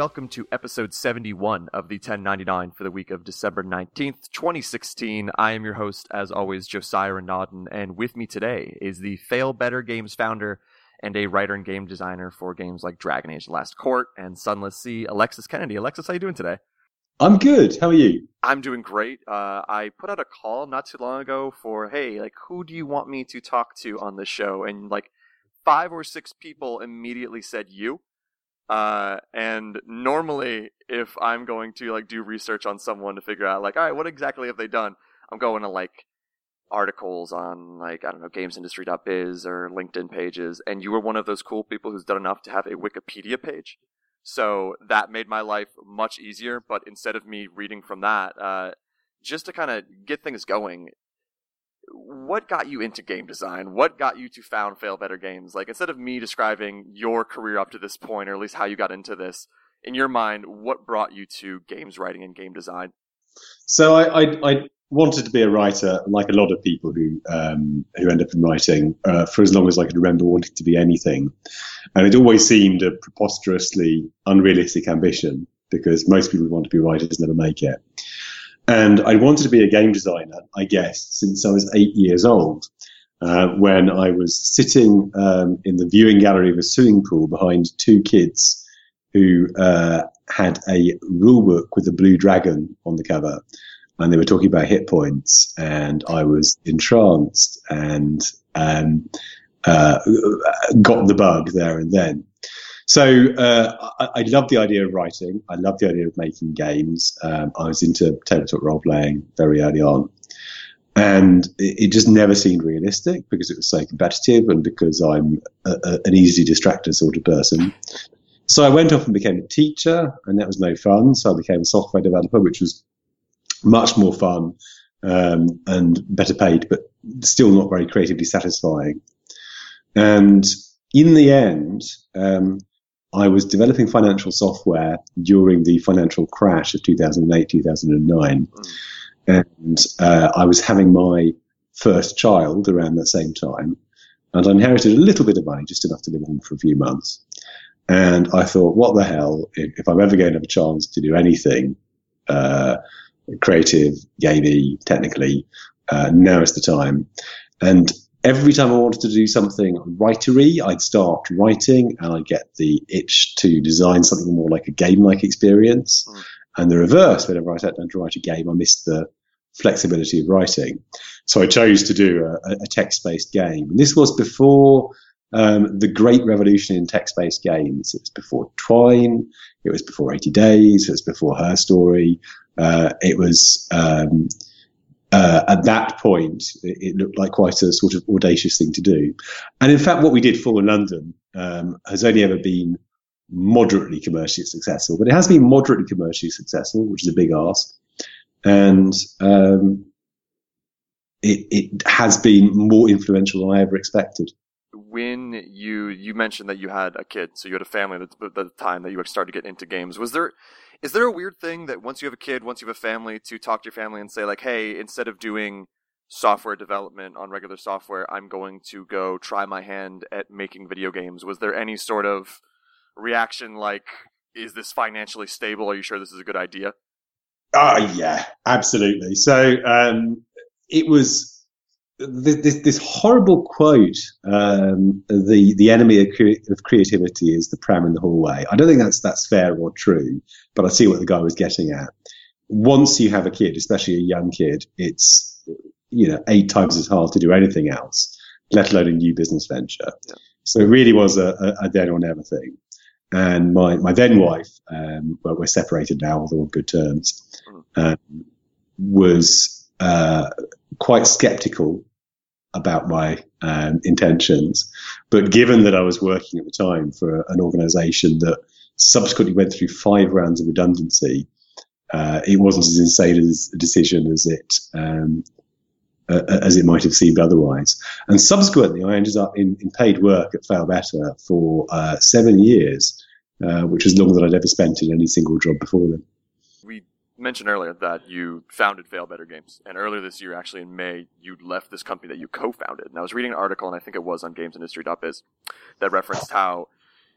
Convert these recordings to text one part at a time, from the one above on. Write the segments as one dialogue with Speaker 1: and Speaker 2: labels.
Speaker 1: Welcome to episode 71 of the 1099 for the week of December 19th, 2016. I am your host, as always, Josiah Renaudin, and with me today is the Failbetter Games founder and a writer and game designer for games like Dragon Age The Last Court and Sunless Sea, Alexis Kennedy. Alexis, how you doing today?
Speaker 2: I'm good. How are you?
Speaker 1: I'm doing great. Uh, I put out a call not too long ago for, hey, like, who do you want me to talk to on the show? And like, five or six people immediately said you. Uh, and normally, if I'm going to like do research on someone to figure out like, all right, what exactly have they done? I'm going to like articles on like I don't know gamesindustry.biz or LinkedIn pages, and you were one of those cool people who's done enough to have a Wikipedia page. So that made my life much easier. But instead of me reading from that, uh, just to kind of get things going, what got you into game design? What got you to found Failbetter Games? Like instead of me describing your career up to this point, or at least how you got into this, in your mind, what brought you to games writing and game design?
Speaker 2: So I, I, I wanted to be a writer, like a lot of people who um, who end up in writing, uh, for as long as I could remember wanting to be anything, and it always seemed a preposterously unrealistic ambition because most people who want to be writers never make it. And I wanted to be a game designer, I guess, since I was eight years old, uh, when I was sitting um, in the viewing gallery of a swimming pool behind two kids who uh, had a rule book with a blue dragon on the cover. And they were talking about hit points, and I was entranced and um, uh, got the bug there and then. So uh, I, I love the idea of writing. I love the idea of making games. Um, I was into tabletop role playing very early on, and it, it, just never seemed realistic because it was so competitive and because I'm a, a, an easy distractor sort of person. So I went off and became a teacher, and that was no fun. So I became a software developer, which was much more fun um, and better paid, but still not very creatively satisfying. And in the end, um, I was developing financial software during the financial crash of 2008, 2009. Mm. And uh, I was having my first child around that same time. And I inherited a little bit of money, just enough to live on for a few months. And I thought, what the hell, if, if I'm ever going to have a chance to do anything uh, creative, gamey, technically, uh, now is the time. And every time I wanted to do something writery, I'd start writing and I'd get the itch to design something more like a game-like experience. Mm. And the reverse, whenever I sat down to write a game, I missed the flexibility of writing. So I chose to do a, a text-based game. And this was before um, the great revolution in text-based games. It was before Twine. It was before 80 Days. It was before Her Story. Uh, it was um, uh, at that point, it, looked like quite a sort of audacious thing to do. And in fact, what we did Fallen London um, has only ever been moderately commercially successful, but it has been moderately commercially successful, which is a big ask. And um, it, it has been more influential than I ever expected
Speaker 1: when you you mentioned that you had a kid, so you had a family at the time that you started to get into games. Was there is there a weird thing that once you have a kid, once you have a family, to talk to your family and say like, hey, instead of doing software development on regular software, I'm going to go try my hand at making video games. Was there any sort of reaction like, is this financially stable? Are you sure this is a good idea?
Speaker 2: Oh yeah, absolutely. So um, it was this, this horrible quote, um, the the enemy of, cre- of, creativity is the pram in the hallway. I don't think that's that's fair or true, but I see what the guy was getting at. Once you have a kid, especially a young kid, it's you know eight times as hard to do anything else, let alone a new business venture. Yeah. So it really was a, a, a, then or never thing. And my my then wife, um, well, we're separated now, although on good terms, mm. um, was uh, quite skeptical about my um, intentions. But given that I was working at the time for an organization that subsequently went through five rounds of redundancy, uh, it wasn't as insane as a decision as it um, uh, as it might have seemed otherwise. And subsequently, I ended up in, in paid work at Failbetter for uh, seven years, uh, which was longer than I'd ever spent in any single job before then
Speaker 1: mentioned earlier that you founded Failbetter Games, and earlier this year, actually in May, you left this company that you co-founded. And I was reading an article, and I think it was on GamesIndustry.biz, that referenced how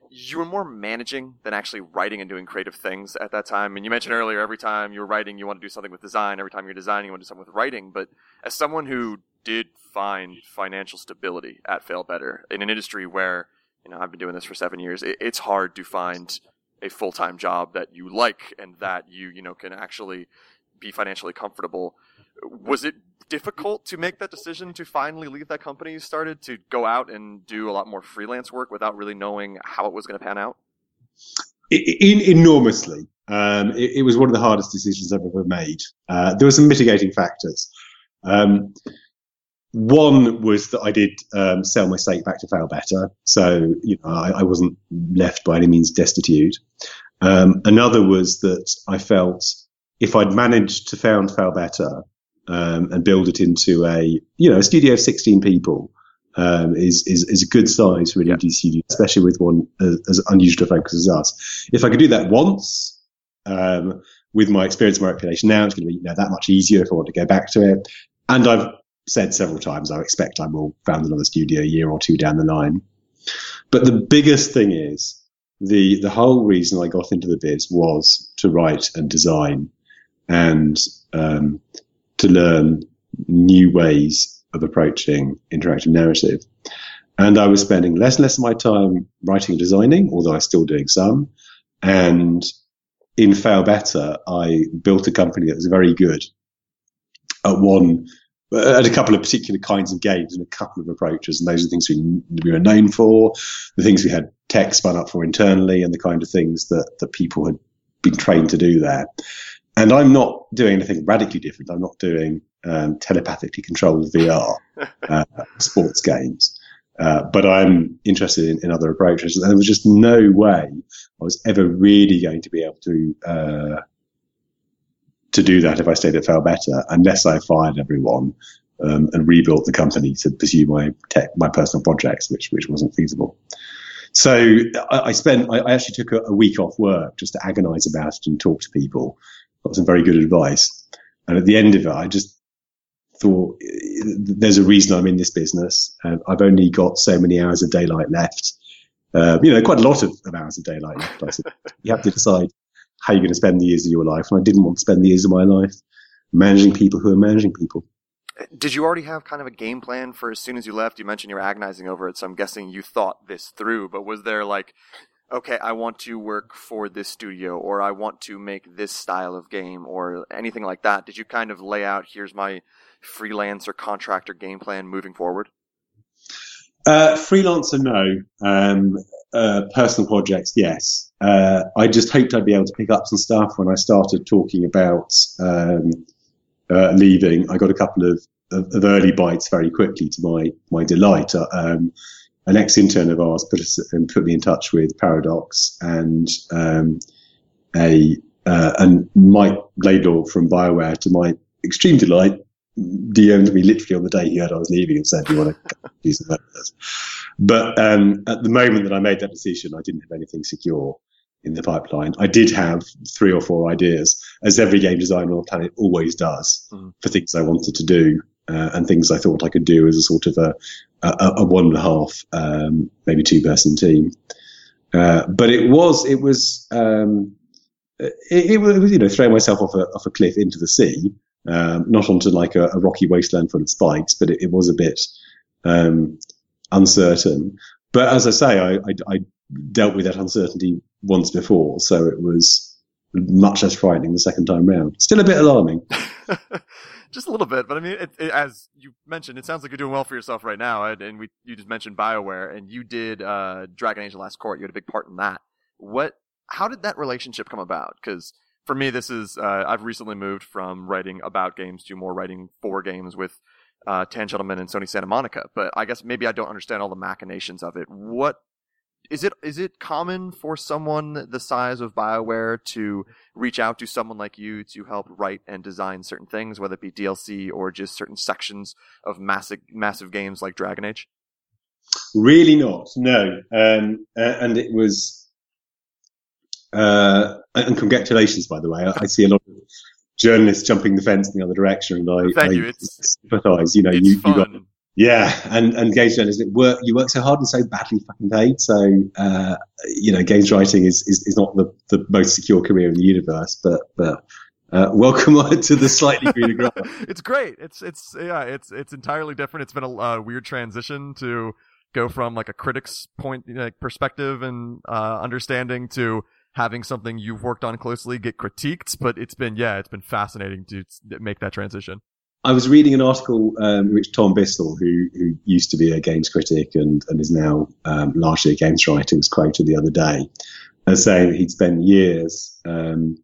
Speaker 1: you were more managing than actually writing and doing creative things at that time. And you mentioned earlier, every time you were writing, you want to do something with design. Every time you're designing, you want to do something with writing. But as someone who did find financial stability at Failbetter in an industry where, you know, I've been doing this for seven years, it, it's hard to find a full time job that you like and that you, you know, can actually be financially comfortable. Was it difficult to make that decision to finally leave that company you started to go out and do a lot more freelance work without really knowing how it was going to pan out?
Speaker 2: In, enormously. Um, it, it, was one of the hardest decisions I've ever made. Uh, there were some mitigating factors. Um, one was that I did um, sell my stake back to Failbetter, so you know I, I wasn't left by any means destitute. Um, another was that I felt if I'd managed to found Failbetter um, and build it into a you know a studio of 16 people um, is, is is a good size for an indie studio, especially with one as, as, unusual a focus as us. If I could do that once, um, with my experience and my reputation now, it's going to be you know, that much easier if I want to go back to it. And I've said several times, I expect I will found another studio a year or two down the line. But the biggest thing is the the whole reason I got into the biz was to write and design and um, to learn new ways of approaching interactive narrative. And I was spending less and less of my time writing and designing, although I was still doing some. And in Failbetter, I built a company that was very good at one, at a couple of particular kinds of games and a couple of approaches. And those are the things we, we were known for, the things we had tech spun up for internally, and the kind of things that, that people had been trained to do there and I'm not doing anything radically different. I'm not doing um, telepathically controlled VR uh, sports games. Uh, but I'm interested in, in, other approaches. And there was just no way I was ever really going to be able to uh, to do that if I stayed at Failbetter, unless I fired everyone um, and rebuilt the company to pursue my tech, my personal projects, which which wasn't feasible. So I, I spent. I, I actually took a, a, week off work just to agonise about it and talk to people got some very good advice. And at the end of it, I just thought there's a reason I'm in this business. and I've only got so many hours of daylight left. Uh, you know, quite a lot of, of hours of daylight left. You have to decide how you're going to spend the years of your life. And I didn't want to spend the years of my life managing people who are managing people.
Speaker 1: Did you already have kind of a game plan for as soon as you left? You mentioned you were agonizing over it, so I'm guessing you thought this through. But was there like okay, I want to work for this studio or I want to make this style of game or anything like that? Did you kind of lay out, here's my freelance or contractor game plan moving forward?
Speaker 2: Uh, freelancer, no. Um, uh, personal projects, yes. Uh, I just hoped I'd be able to pick up some stuff when I started talking about um, uh, leaving. I got a couple of, of, of, early bites very quickly to my my delight. Uh, um, an ex-intern of ours put us and put me in touch with Paradox and um, a uh, and Mike Laidlaw from Bioware, to my extreme delight, DM'd me literally on the day he heard I was leaving and said, "Do you want to do some work But um, at the moment that I made that decision, I didn't have anything secure in the pipeline. I did have three or four ideas, as every game designer on the planet always does, mm-hmm. for things I wanted to do uh, and things I thought I could do as a sort of a, a, a one and a half, um, maybe two person team. Uh, but it was, it was, um, it, it, was, you know, throwing myself off a, off a cliff into the sea, um, not onto like a, a, rocky wasteland full of spikes, but it, it was a bit, um, uncertain. But as I say, I, I, I dealt with that uncertainty once before, so it was much less frightening the second time round. Still a bit alarming.
Speaker 1: just a little bit. But I mean, it, it, as you mentioned, it sounds like you're doing well for yourself right now. And, we, you just mentioned Bioware, and you did uh, Dragon Age: Last Court. You had a big part in that. What? How did that relationship come about? Because for me, this is uh, I've recently moved from writing about games to more writing for games with uh, Tangentlemen and Sony Santa Monica. But I guess maybe I don't understand all the machinations of it. What is it is it common for someone the size of BioWare to reach out to someone like you to help write and design certain things, whether it be DLC or just certain sections of massive massive games like Dragon Age?
Speaker 2: Really not, no. Um, and it was. Uh, and congratulations, by the way. I, I, see a lot of journalists jumping the fence in the other direction, and I,
Speaker 1: Thank
Speaker 2: I
Speaker 1: you. It's,
Speaker 2: sympathise. You know, you, you got Yeah, and and games journalism work. You work so hard and so badly fucking paid. So uh, you know, games writing is, is, is not the, the most secure career in the universe. But but uh, welcome to the slightly greener grass.
Speaker 1: it's great. It's it's yeah. It's it's entirely different. It's been a uh, weird transition to go from like a critic's point like perspective and uh, understanding to having something you've worked on closely get critiqued. But it's been yeah, it's been fascinating to make that transition.
Speaker 2: I was reading an article um, which Tom Bissell, who who used to be a games critic and, and is now um, largely a games writer, was quoted the other day as saying he'd spent years um,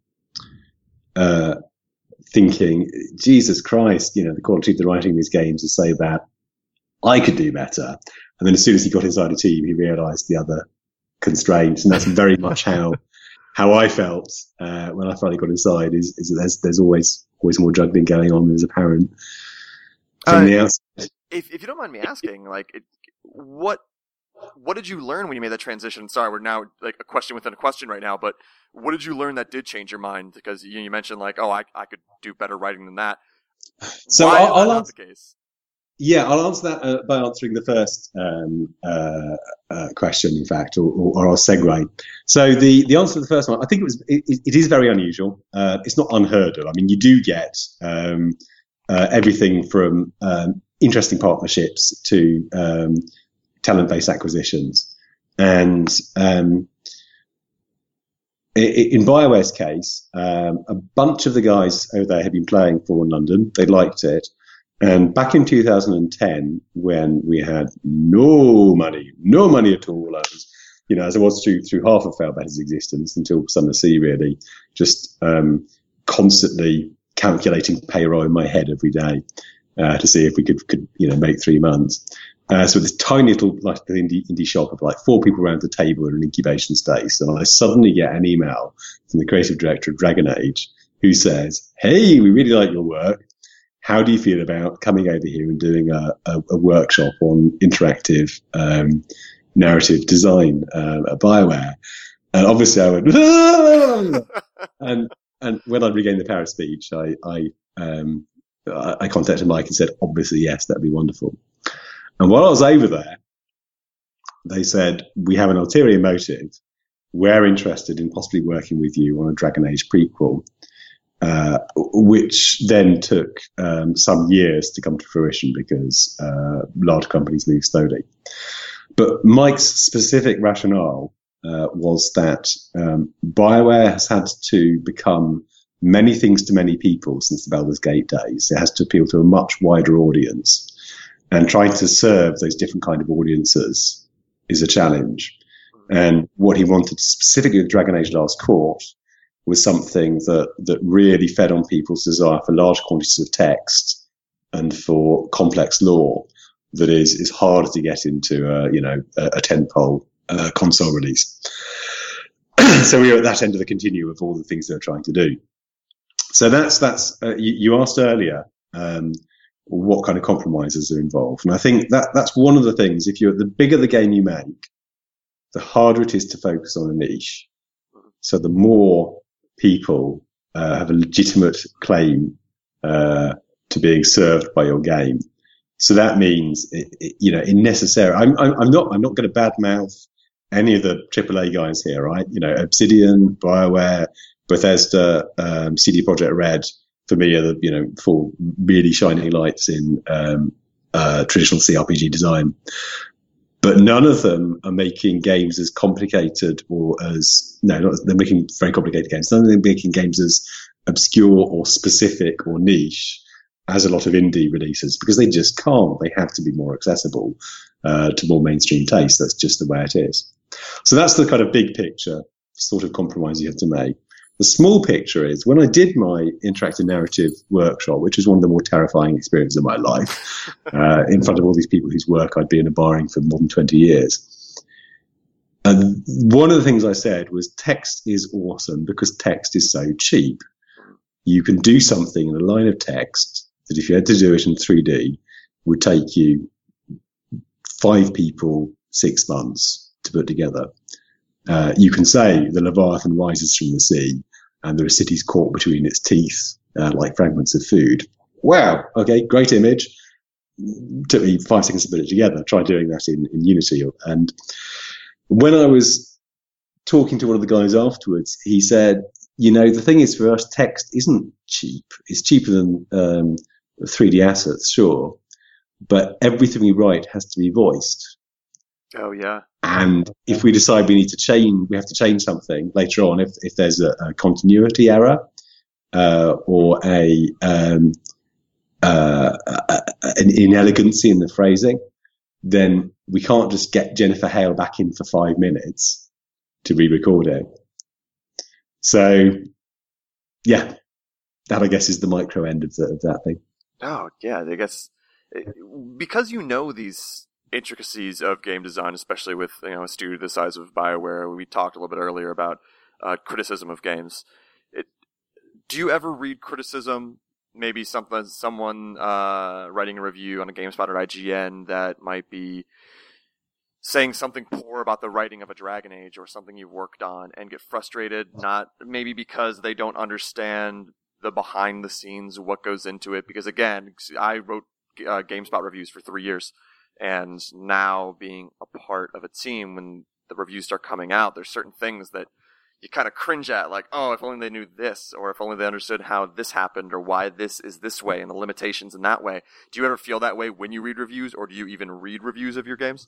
Speaker 2: uh, thinking, Jesus Christ, you know, the quality of the writing in these games is so bad. I could do better. And then as soon as he got inside a team, he realised the other constraints, and that's very much how how I felt uh, when I finally got inside. Is, is that there's there's always always more juggling going on than is apparent from uh, the outside.
Speaker 1: If, if you don't mind me asking, like, it, what what did you learn when you made that transition? Sorry, we're now like a question within a question right now, but what did you learn that did change your mind? Because you, you mentioned like, oh, I I could do better writing than that.
Speaker 2: So Why I'll, I'll answer, the case? Yeah, I'll answer that uh, by answering the first um, uh, uh, question, in fact, or, or, or, I'll segue. So the, the answer to the first one, I think it was it, it is very unusual. Uh, it's not unheard of. I mean, you do get um, uh, everything from um, interesting partnerships to um, talent-based acquisitions, and um, in Bioware's case, um, a bunch of the guys over there had been playing Fallen London. They liked it. And back in 2010, when we had no money, no money at all, I was, you know, as I was through through half of Failbetter's existence until Sunless Sea, really, just um, constantly calculating payroll in my head every day uh, to see if we could, could, you know, make three months. Uh, so this tiny little like indie, indie shop of like four people around the table in an incubation space, and I suddenly get an email from the creative director of Dragon Age who says, "Hey, we really like your work how do you feel about coming over here and doing a, a, a workshop on interactive um, narrative design uh, at Bioware? And obviously, I went, and and when I regained the power of speech, I I, um, I contacted Mike and said, obviously, yes, that'd be wonderful. And while I was over there, they said, we have an ulterior motive. We're interested in possibly working with you on a Dragon Age prequel uh, which then took um, some years to come to fruition because uh, large companies move slowly. But Mike's specific rationale uh, was that um, Bioware has had to become many things to many people since the Baldur's Gate days. It has to appeal to a much wider audience, and trying to serve those different kind of audiences is a challenge. And what he wanted specifically with Dragon Age Last Court was something that, that really fed on people's desire for large quantities of text and for complex lore that is, is harder to get into a, you know, a, a tentpole uh, console release. so we are at that end of the continuum of all the things they're trying to do. So that's, that's, uh, you, you, asked earlier, um, what kind of compromises are involved. And I think that that's one of the things. If you're the bigger the game you make, the harder it is to focus on a niche. So the more people uh, have a legitimate claim uh, to being served by your game. So that means, it, it, you know, in necessary. I'm, I'm, I'm, not. I'm not going to badmouth any of the AAA guys here, right? You know, Obsidian, Bioware, Bethesda, um, CD Projekt Red. For me, are the you know four really shining lights in um, uh, traditional CRPG design but none of them are making games as complicated or as no, not, they're making very complicated games. None of them are making games as obscure or specific or niche as a lot of indie releases because they just can't. They have to be more accessible uh, to more mainstream taste. That's just the way it is. So that's the kind of big picture sort of compromise you have to make. The small picture is when I did my interactive narrative workshop, which was one of the more terrifying experiences of my life, uh, in front of all these people whose work I'd been admiring for more than 20 years. And one of the things I said was text is awesome because text is so cheap. You can do something in a line of text that if you had to do it in 3D would take you five people six months to put together. Uh, you can say the Leviathan rises from the sea and there are cities caught between its teeth, uh, like fragments of food. Wow. Okay, great image. took me five seconds to put it together. Try doing that in, in Unity. And when I was talking to one of the guys afterwards, he said, you know, the thing is for us, text isn't cheap. It's cheaper than um, 3D assets, sure, but everything we write has to be voiced.
Speaker 1: Oh yeah.
Speaker 2: And if we decide we need to change, we have to change something later on. If if there's a, a continuity error uh, or a, um, uh, a, an inelegancy in the phrasing, then we can't just get Jennifer Hale back in for five minutes to re-record it. So, yeah, that I guess is the micro end of, the, of that thing.
Speaker 1: Oh yeah, I guess eh, because you know these intricacies of game design, especially with you know a studio the size of Bioware. We talked a little bit earlier about uh, criticism of games. It, do you ever read criticism? Maybe something someone uh, writing a review on a GameSpot or IGN that might be saying something poor about the writing of a Dragon Age or something you've worked on and get frustrated, not maybe because they don't understand the behind the scenes, what goes into it. Because again, I wrote uh, GameSpot reviews for three years, and now being a part of a team when the reviews start coming out, there's certain things that you kind of cringe at, like, oh, if only they knew this, or if only they understood how this happened, or why this is this way, and the limitations in that way. Do you ever feel that way when you read reviews, or do you even read reviews of your games?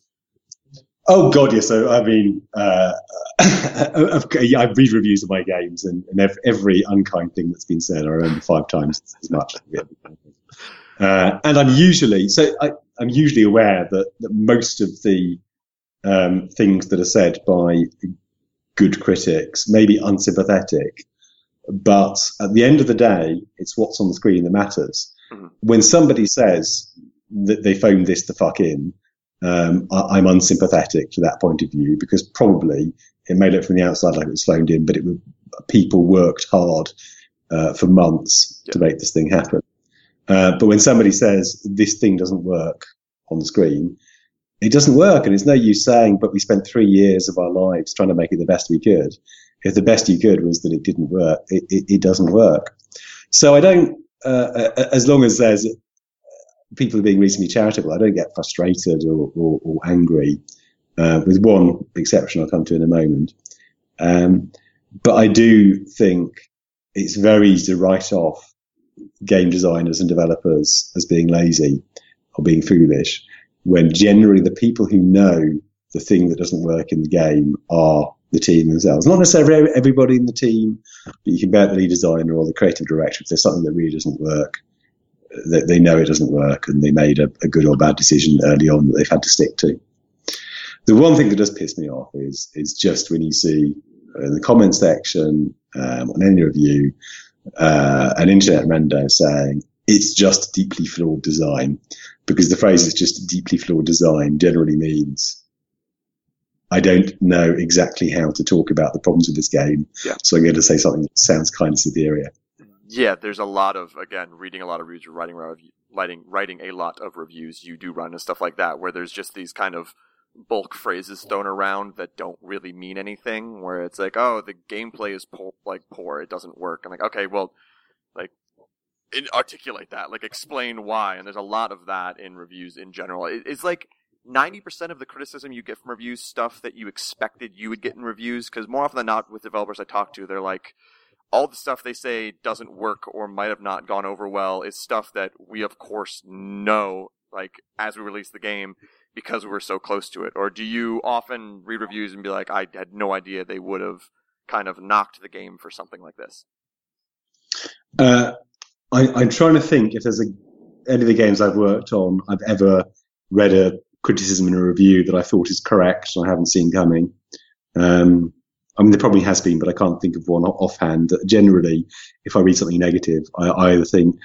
Speaker 2: Oh God, yes. So I mean, uh, I read reviews of my games, and, and, every unkind thing that's been said, I remember five times as much. Uh, and I'm usually so I, am usually aware that, that most of the um, things that are said by good critics may be unsympathetic, but at the end of the day, it's what's on the screen that matters. Mm-hmm. When somebody says that they phoned this the fuck in, um, I, am unsympathetic to that point of view because probably it may look from the outside like it was phoned in, but it was, people worked hard uh, for months yeah. to make this thing happen. Uh, but when somebody says this thing doesn't work on the screen, it doesn't work, and it's no use saying, "But we spent three years of our lives trying to make it the best we could." If the best you could was that it didn't work, it, it, it doesn't work. So I don't. Uh, uh as long as there's people are being reasonably charitable. I don't get frustrated or, or, or angry, uh, with one exception I'll come to in a moment. Um, but I do think it's very easy to write off game designers and developers as being lazy or being foolish when generally the people who know the thing that doesn't work in the game are the team themselves. Not necessarily everybody in the team, but you can bet the lead designer or the creative director if there's something that really doesn't work they, they know it doesn't work and they made a, a, good or bad decision early on that they've had to stick to. The one thing that does piss me off is is just when you see in the comment section um, on any review uh, an internet render saying it's just deeply flawed design because the phrase is just deeply flawed design generally means I don't know exactly how to talk about the problems with this game. Yeah. So I'm going to say something that sounds kind of superior
Speaker 1: yeah, there's a lot of again reading a lot of reviews, writing writing writing a lot of reviews. You do run and stuff like that, where there's just these kind of bulk phrases thrown around that don't really mean anything. Where it's like, oh, the gameplay is po- like poor, it doesn't work. I'm like, okay, well, like articulate that, like explain why. And there's a lot of that in reviews in general. It, it's like. 90% of the criticism you get from reviews stuff that you expected you would get in reviews because more often than not with developers I talk to they're like all the stuff they say doesn't work or might have not gone over well is stuff that we of course know like as we release the game because we're so close to it or do you often read reviews and be like i had no idea they would have kind of knocked the game for something like this
Speaker 2: uh, I, am trying to think if there's a, any of the games i've worked on i've ever read a criticism in a review that i thought is correct and i haven't seen coming um, I mean, there probably has been, but I can't think of one offhand. Generally, if I read something negative, I, I either think,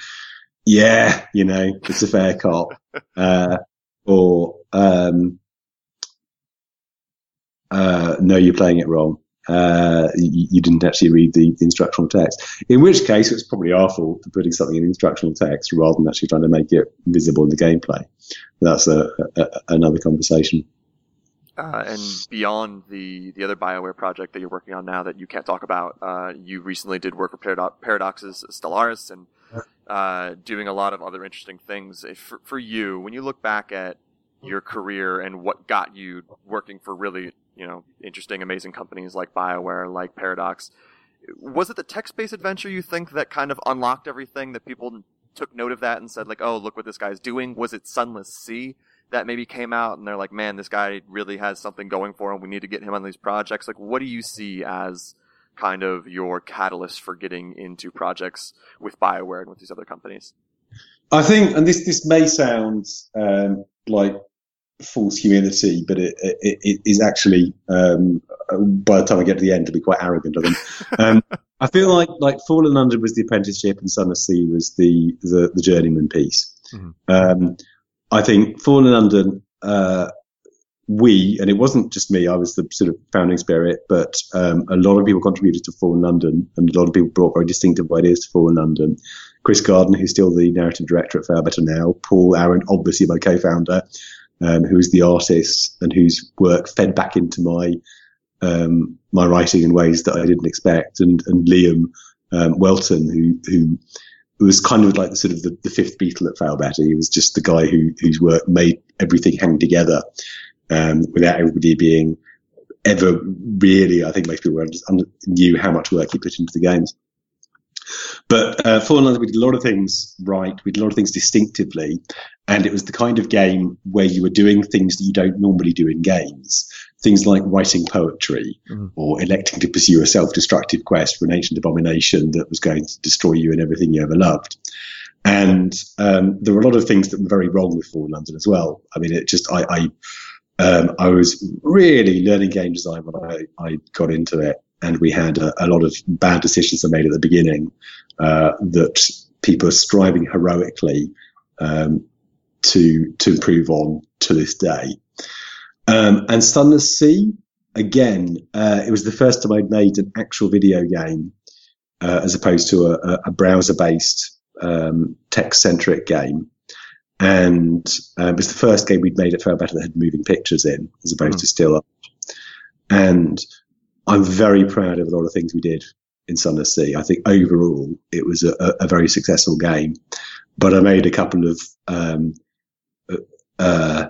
Speaker 2: yeah, you know, it's a fair cop, uh, or, um, uh, no, you're playing it wrong. Uh, you, you, didn't actually read the, the, instructional text. In which case, it's probably our fault for putting something in instructional text rather than actually trying to make it visible in the gameplay. That's a, a, another conversation.
Speaker 1: Uh, and beyond the the other Bioware project that you're working on now that you can't talk about, uh, you recently did work with Paradox's Stellaris, and uh, doing a lot of other interesting things. For, for you, when you look back at your career and what got you working for really, you know, interesting, amazing companies like BioWare, like Paradox, was it the text-based adventure you think that kind of unlocked everything that people took note of that and said like, oh, look what this guy's doing? Was it Sunless Sea that maybe came out and they're like, man, this guy really has something going for him. We need to get him on these projects. Like, what do you see as kind of your catalyst for getting into projects with Bioware and with these other companies?
Speaker 2: I think, and this this may sound um, like false humility, but it, it, it is actually um, by the time I get to the end, to be quite arrogant of them. Um, I feel like like Fallen London was the apprenticeship and Sunless Sea was the the, the journeyman piece. Mm-hmm. Um, I think Fallen London uh, we, and it wasn't just me, I was the sort of founding spirit, but um, a lot of people contributed to Fallen London, and a lot of people brought very distinctive ideas to Fallen London. Chris Gardiner, who's still the narrative director at Failbetter now, Paul Arendt, obviously my co-founder, um, who's the artist and whose work fed back into my um, my writing in ways that I didn't expect, and and Liam um, Welton, who who was kind of like the sort of the, the fifth Beatle at Failbetter. He was just the guy who whose work made everything hang together um, without everybody being ever really, I think most people knew how much work he put into the games. But uh, Fallen London, we did a lot of things right. We did a lot of things distinctively, and it was the kind of game where you were doing things that you don't normally do in games. Things like writing poetry mm. or electing to pursue a self-destructive quest for an ancient abomination that was going to destroy you and everything you ever loved. And um, there were a lot of things that were very wrong with Fallen London as well. I mean, it just I, I um, I was really learning game design when I, I got into it, and we had a, a lot of bad decisions I made at the beginning uh, that people are striving heroically um, to to improve on to this day. Um, and Sunless Sea, again, uh, it was the first time I'd made an actual video game uh, as opposed to a, a browser-based um, text-centric game and uh, it was the first game we'd made at Failbetter that had moving pictures in, as opposed mm. to still. And I'm very proud of a lot of things we did in Sunless Sea. I think overall it was a, a very successful game, but I made a couple of um, uh, uh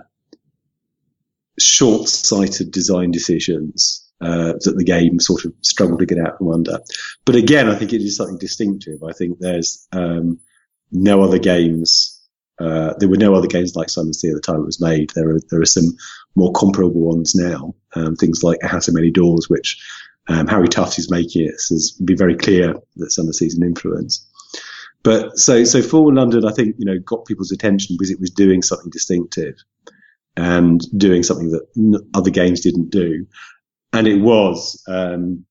Speaker 2: short-sighted design decisions uh, that the game sort of struggled to get out from under. But again, I think it is something distinctive. I think there's um, no other games uh, there were no other games like Sunless Sea at the time it was made. There are there are some more comparable ones now. Um, things like House of Many Doors, which um, Harry Tuffs is making it, says be very clear that Sunless Sea is an influence. But so so Fallen London, I think you know got people's attention because it was doing something distinctive and doing something that other games didn't do, and it was um,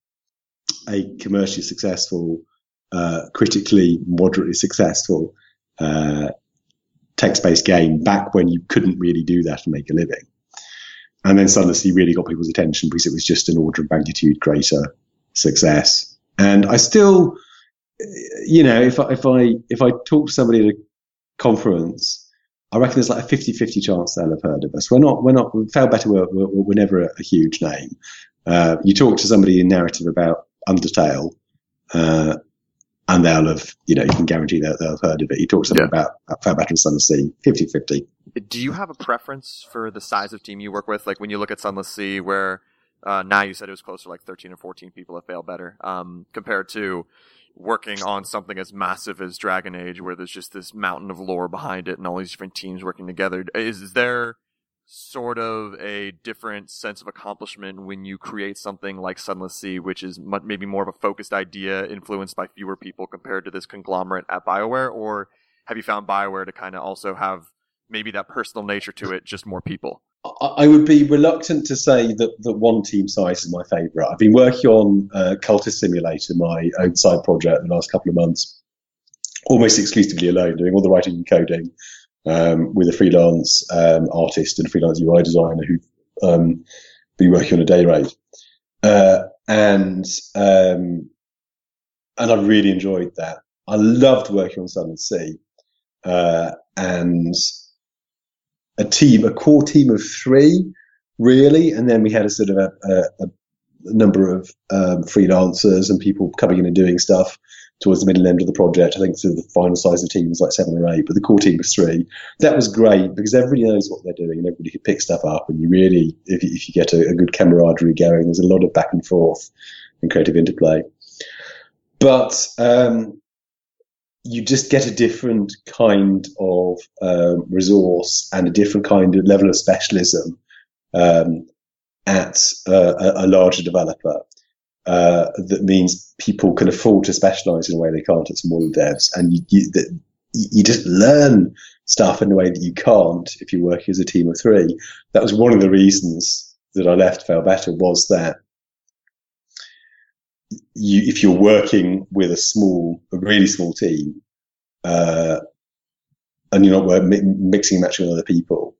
Speaker 2: a commercially successful, uh, critically moderately successful. Uh, text-based game back when you couldn't really do that and make a living. And then Sunless Sea really got people's attention because it was just an order of magnitude greater success. And I still, you know, if I, if I, if I talk to somebody at a conference, I reckon there's like a 50-50 chance they'll have heard of us. We're not, we're not, Failbetter, we're, we're, we're never a, a, huge name. Uh, you talk to somebody in narrative about Undertale, uh, and they'll have, you know, you can guarantee that they'll have heard of it. You talk something yeah. about Failbetter and Sunless Sea, 50-50.
Speaker 1: Do you have a preference for the size of team you work with? Like when you look at Sunless Sea, where uh, now you said it was closer to like 13 or 14 people at Failbetter, um, compared to working on something as massive as Dragon Age, where there's just this mountain of lore behind it and all these different teams working together. Is, is there sort of a different sense of accomplishment when you create something like Sunless Sea, which is maybe more of a focused idea influenced by fewer people compared to this conglomerate at BioWare? Or have you found BioWare to kind of also have maybe that personal nature to it, just more people?
Speaker 2: I would be reluctant to say that, that one team size is my favourite. I've been working on uh, Cultist Simulator, my own side project, the last couple of months, almost exclusively alone, doing all the writing and coding, um, with a freelance um, artist and freelance UI designer who've um, been working on a day rate. Uh, and um, and I really enjoyed that. I loved working on Sunless Sea. Uh, and a team, a core team of three, really. And then we had a sort of a, a, a number of um, freelancers and people coming in and doing stuff towards the middle end of the project. I think so the final size of the team was like seven or eight, but the core team was three. That was great because everybody knows what they're doing and everybody can pick stuff up. And you really, if you, if you get a, a good camaraderie going, there's a lot of back and forth and creative interplay. But um, you just get a different kind of um, resource and a different kind of level of specialism um, at uh, a, a, larger developer. Uh, that means people can afford to specialize in a way they can't at smaller devs, and you, you, that, you just learn stuff in a way that you can't if you're working as a team of three. That was one of the reasons that I left Failbetter was that you, if you're working with a small, a really small team, uh, and you're not mixing and matching with other people,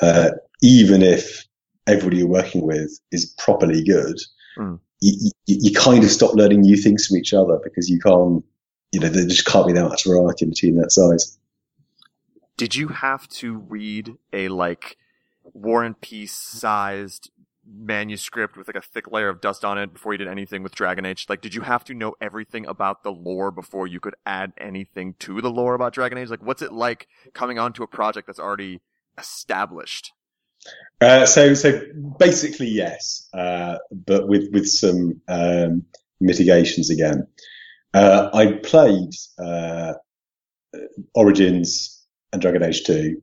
Speaker 2: uh, even if everybody you're working with is properly good, mm. You, you, you, kind of stop learning new things from each other because you can't, you know, there just can't be that much variety in team that size.
Speaker 1: Did you have to read a like War and Peace sized manuscript with like a thick layer of dust on it before you did anything with Dragon Age? Like, did you have to know everything about the lore before you could add anything to the lore about Dragon Age? Like, what's it like coming onto a project that's already established?
Speaker 2: Uh, so, so basically, yes, uh, but with with some um, mitigations again. Uh, I played uh, Origins and Dragon Age Two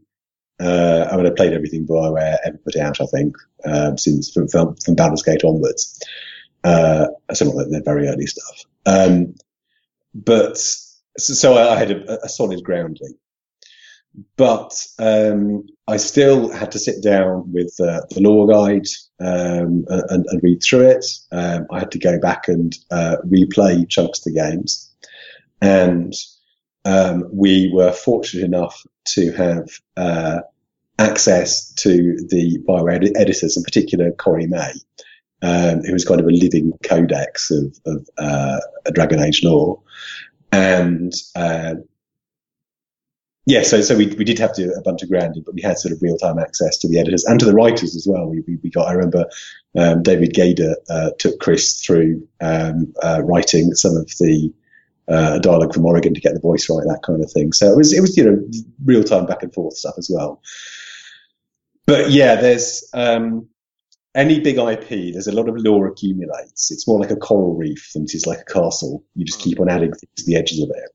Speaker 2: uh, I mean, I played everything Bioware ever put out, I think, um, since from, from, from Baldur's Gate onwards. Some of the very early stuff. Um, but so, so, I had a, a solid grounding. But um, I still had to sit down with uh, the lore guide um, and, and, read through it. Um, I had to go back and uh, replay chunks of the games. And um, we were fortunate enough to have uh, access to the Bioware editors, in particular Corey May, um, who was kind of a living codex of, of uh, Dragon Age lore. And uh, yeah, so so we, we did have to do a bunch of grounding, but we had sort of real time access to the editors and to the writers as well. We, we, we got, I remember um, David Gaider uh, took Chris through um, uh, writing some of the uh, dialogue from Origins to get the voice right, that kind of thing. So it was it was you know real time back and forth stuff as well. But yeah, there's um, any big IP. There's a lot of lore accumulates. It's more like a coral reef than it is like a castle. You just keep on adding things to the edges of it,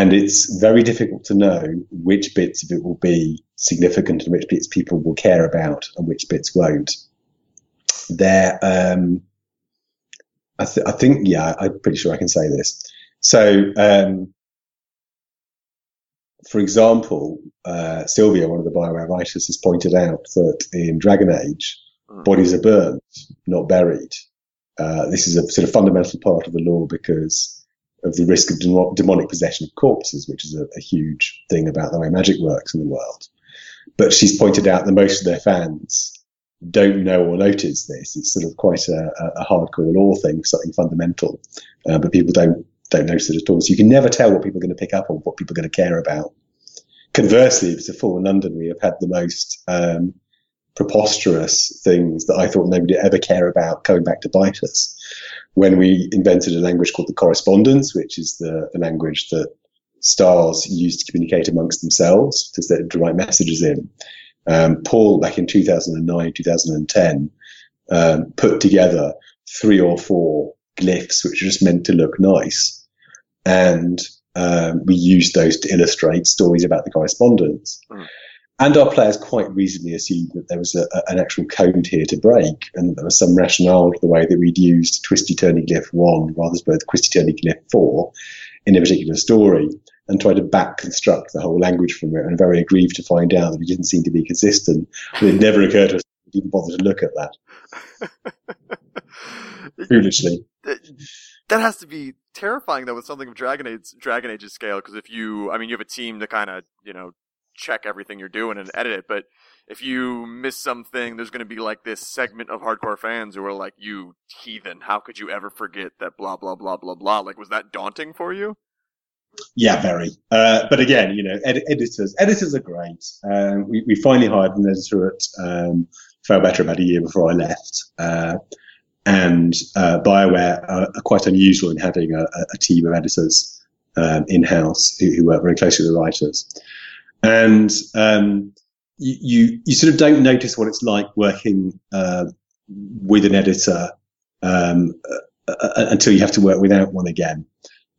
Speaker 2: and it's very difficult to know which bits of it will be significant and which bits people will care about and which bits won't. There, um, I, th- I think, yeah, I'm pretty sure I can say this so, um, for example, uh, Sylvia, one of the Bioware writers, has pointed out that in Dragon Age, mm. bodies are burned, not buried. Uh, this is a sort of fundamental part of the lore because of the risk of demonic possession of corpses, which is a, a, huge thing about the way magic works in the world. But she's pointed out that most of their fans don't know or notice this. It's sort of quite a, a hardcore lore thing, something fundamental, uh, but people don't don't notice it at all. So you can never tell what people are going to pick up on, what people are going to care about. Conversely, if it's a Fallen London, we have had the most um, preposterous things that I thought nobody would ever care about coming back to bite us. When we invented a language called the correspondence, which is the, the language that stars use to communicate amongst themselves, to, to write messages in. Um, Paul, back in 2009, 2010, um, put together three or four glyphs which are just meant to look nice. And um, we used those to illustrate stories about the correspondence. Mm. And our players quite reasonably assumed that there was a, a, an actual code here to break, and there was some rationale to the way that we'd used Twisty Turny Glyph 1 rather than both Twisty Turny Glyph 4 in a particular story, and tried to back construct the whole language from it, and very aggrieved to find out that it didn't seem to be consistent. But it never occurred to us to even bother to look at that. Foolishly
Speaker 1: that has to be terrifying though with something of Dragon Age Dragon Age's scale because if you I mean you have a team to kind of you know check everything you're doing and edit it but if you miss something there's going to be like this segment of hardcore fans who are like you heathen how could you ever forget that blah blah blah blah blah? Like was that daunting for you?
Speaker 2: Yeah very. Uh, but again you know ed- editors editors are great. Um, we, we finally hired an editor at um, Failbetter about a year before I left. Uh, and uh, Bioware are, are, quite unusual in having a, a team of editors um, in house who, who, work very closely with the writers. And um, you, you, sort of don't notice what it's like working uh, with an editor um, uh, uh until you have to work without one again.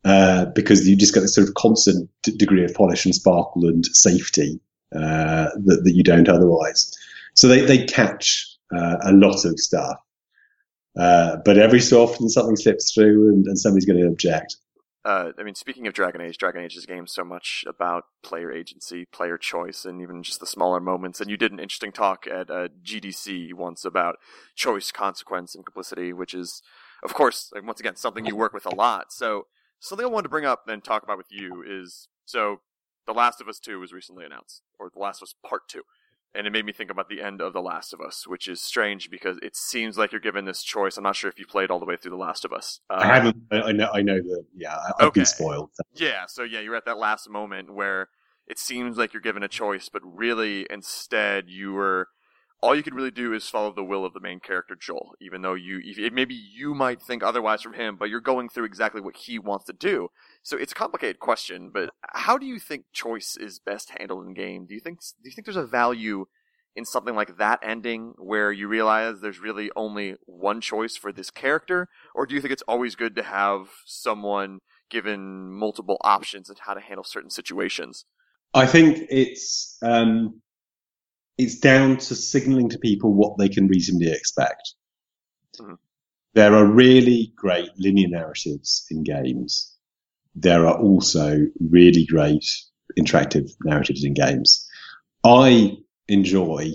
Speaker 2: Uh, because you just get this sort of constant d- degree of polish and sparkle and safety uh, that, that you don't otherwise. So they, they catch uh, a lot of stuff. Uh, but every so often something slips through and, and somebody's going to object.
Speaker 1: Uh, I mean, speaking of Dragon Age, Dragon Age is a game so much about player agency, player choice, and even just the smaller moments. And you did an interesting talk at uh, GDC once about choice, consequence, and complicity, which is, of course, once again, something you work with a lot. So, something I wanted to bring up and talk about with you is so The Last of Us 2 was recently announced, or The Last of Us Part 2 and it made me think about the end of The Last of Us, which is strange because it seems like you're given this choice. I'm not sure if you played all the way through The Last of Us.
Speaker 2: Uh, I haven't. I know. I know the. Yeah, I've okay. been spoiled.
Speaker 1: Yeah. So yeah, you're at that last moment where it seems like you're given a choice, but really instead you were all you could really do is follow the will of the main character Joel, even though you maybe you might think otherwise from him, but you're going through exactly what he wants to do. So it's a complicated question, but how do you think choice is best handled in game? Do you think do you think there's a value in something like that ending where you realize there's really only one choice for this character, or do you think it's always good to have someone given multiple options and how to handle certain situations?
Speaker 2: I think it's um, it's down to signaling to people what they can reasonably expect. Mm-hmm. There are really great linear narratives in games. There are also really great interactive narratives in games. I enjoy